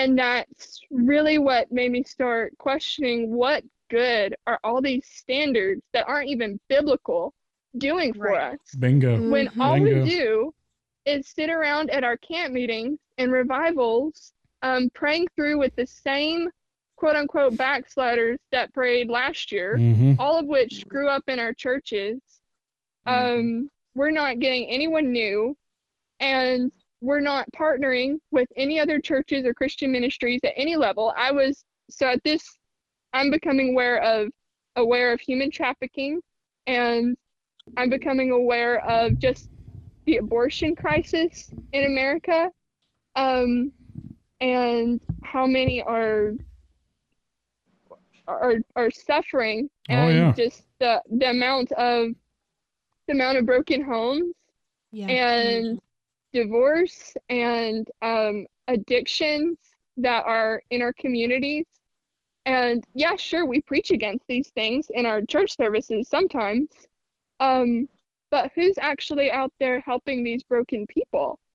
And that's really what made me start questioning what good are all these standards that aren't even biblical doing for Right. us Bingo. when Mhm. all Bingo. we do is sit around at our camp meetings and revivals um, praying through with the same quote unquote backsliders that prayed last year hmm all of which grew up in our churches. Um, we're not getting anyone new, and we're not partnering with any other churches or Christian ministries at any level. I was so at this, I'm becoming aware of aware of human trafficking, and I'm becoming aware of just the abortion crisis in America, um, and how many are are are suffering Oh, and yeah. just the the amount of the amount of broken homes Yeah. and divorce and um, addictions that are in our communities. And yeah, sure, we preach against these things in our church services sometimes. Um, but who's actually out there helping these broken people?